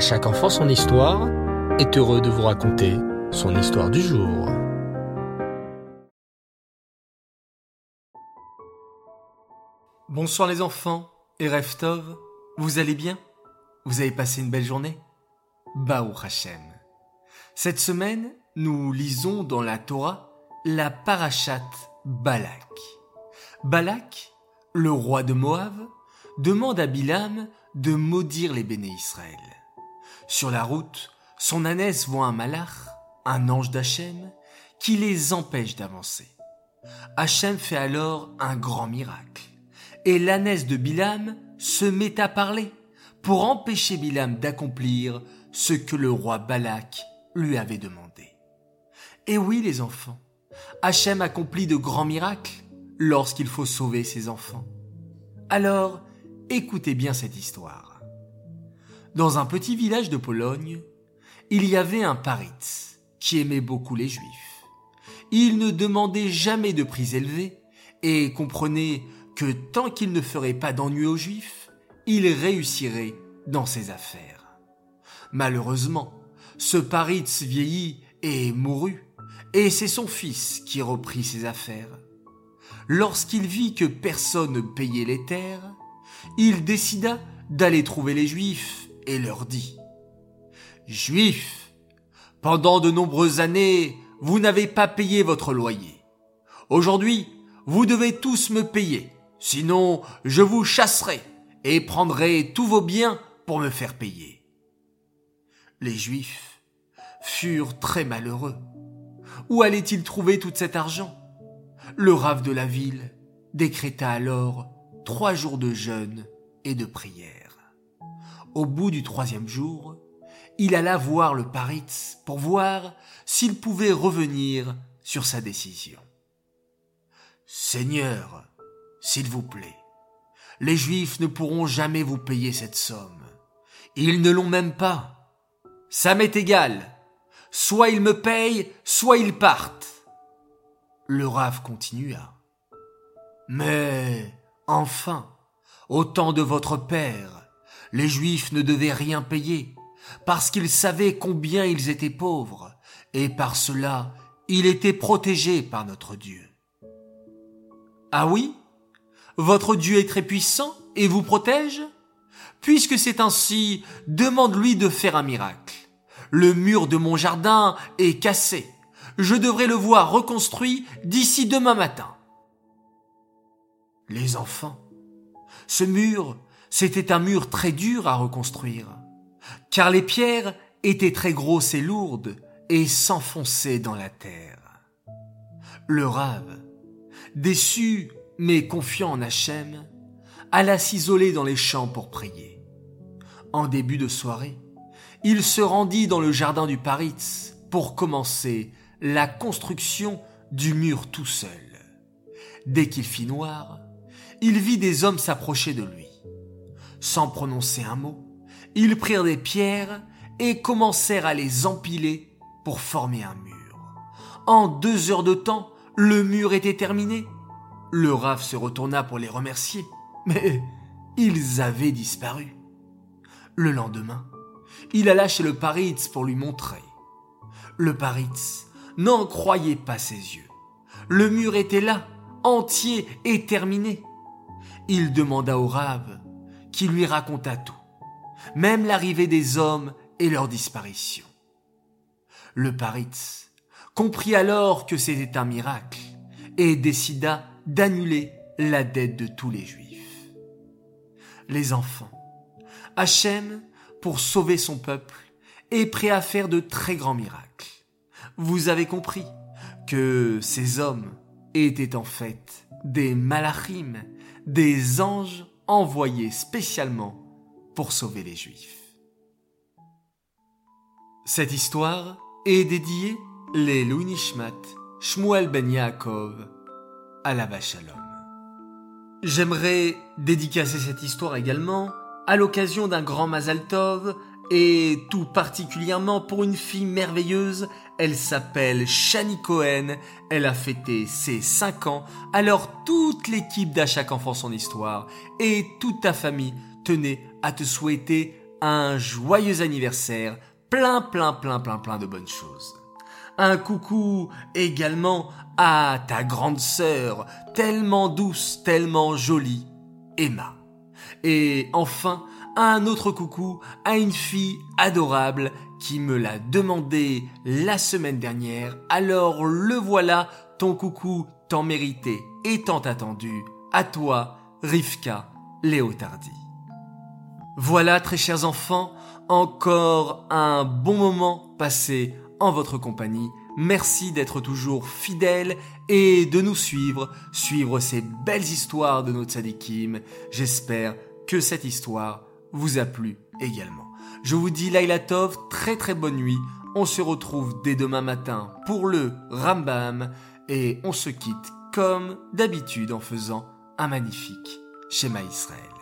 Chaque enfant son histoire est heureux de vous raconter son histoire du jour. Bonsoir les enfants et Reftov, vous allez bien? Vous avez passé une belle journée? Baou Hashem. Cette semaine, nous lisons dans la Torah la parachat Balak. Balak, le roi de Moab, demande à Bilam de maudire les béné Israël. Sur la route, son ânesse voit un malach, un ange d'Hachem, qui les empêche d'avancer. Hachem fait alors un grand miracle, et l'ânesse de Bilam se met à parler pour empêcher Bilam d'accomplir ce que le roi Balak lui avait demandé. Et oui les enfants, Hachem accomplit de grands miracles lorsqu'il faut sauver ses enfants. Alors, écoutez bien cette histoire. Dans un petit village de Pologne, il y avait un paritz qui aimait beaucoup les juifs. Il ne demandait jamais de prix élevés et comprenait que tant qu'il ne ferait pas d'ennui aux juifs, il réussirait dans ses affaires. Malheureusement, ce paritz vieillit et mourut, et c'est son fils qui reprit ses affaires. Lorsqu'il vit que personne ne payait les terres, il décida d'aller trouver les Juifs et leur dit Juifs, pendant de nombreuses années, vous n'avez pas payé votre loyer. Aujourd'hui, vous devez tous me payer, sinon je vous chasserai et prendrai tous vos biens pour me faire payer. Les Juifs furent très malheureux. Où allait-il trouver tout cet argent? Le rave de la ville décréta alors trois jours de jeûne et de prière. Au bout du troisième jour, il alla voir le Paritz pour voir s'il pouvait revenir sur sa décision. Seigneur, s'il vous plaît, les Juifs ne pourront jamais vous payer cette somme. Ils ne l'ont même pas. Ça m'est égal. Soit ils me payent, soit ils partent. Le rave continua. Mais, enfin, au temps de votre père, les Juifs ne devaient rien payer, parce qu'ils savaient combien ils étaient pauvres, et par cela, il était protégé par notre Dieu. Ah oui? Votre Dieu est très puissant et vous protège? Puisque c'est ainsi, demande-lui de faire un miracle. Le mur de mon jardin est cassé je devrais le voir reconstruit d'ici demain matin. Les enfants. Ce mur, c'était un mur très dur à reconstruire, car les pierres étaient très grosses et lourdes et s'enfonçaient dans la terre. Le rave, déçu mais confiant en Hachem, alla s'isoler dans les champs pour prier. En début de soirée, il se rendit dans le jardin du Paritz pour commencer la construction du mur tout seul. Dès qu'il fit noir, il vit des hommes s'approcher de lui. Sans prononcer un mot, ils prirent des pierres et commencèrent à les empiler pour former un mur. En deux heures de temps, le mur était terminé. Le rave se retourna pour les remercier, mais ils avaient disparu. Le lendemain, il alla chez le Paritz pour lui montrer. Le Paritz n'en croyait pas ses yeux. Le mur était là, entier et terminé. Il demanda au rave, qui lui raconta tout, même l'arrivée des hommes et leur disparition. Le Paritz comprit alors que c'était un miracle et décida d'annuler la dette de tous les Juifs. Les enfants, Hachem, pour sauver son peuple, est prêt à faire de très grands miracles vous avez compris que ces hommes étaient en fait des malachim, des anges envoyés spécialement pour sauver les Juifs. Cette histoire est dédiée les Nishmat Shmuel Ben Yaakov à la Shalom. J'aimerais dédicacer cette histoire également à l'occasion d'un grand Mazal Tov et tout particulièrement pour une fille merveilleuse. Elle s'appelle Shani Cohen. Elle a fêté ses 5 ans. Alors toute l'équipe d'À chaque enfant son histoire et toute ta famille tenait à te souhaiter un joyeux anniversaire, plein plein plein plein plein de bonnes choses. Un coucou également à ta grande sœur, tellement douce, tellement jolie, Emma. Et enfin, un autre coucou à une fille adorable qui me l'a demandé la semaine dernière. Alors le voilà, ton coucou tant mérité et tant attendu. À toi, Rivka Léotardi. Voilà, très chers enfants, encore un bon moment passé en votre compagnie. Merci d'être toujours fidèles et de nous suivre, suivre ces belles histoires de notre tzadikim. J'espère que cette histoire vous a plu également. Je vous dis Laila Tov, très très bonne nuit. On se retrouve dès demain matin pour le Rambam et on se quitte comme d'habitude en faisant un magnifique schéma Israël.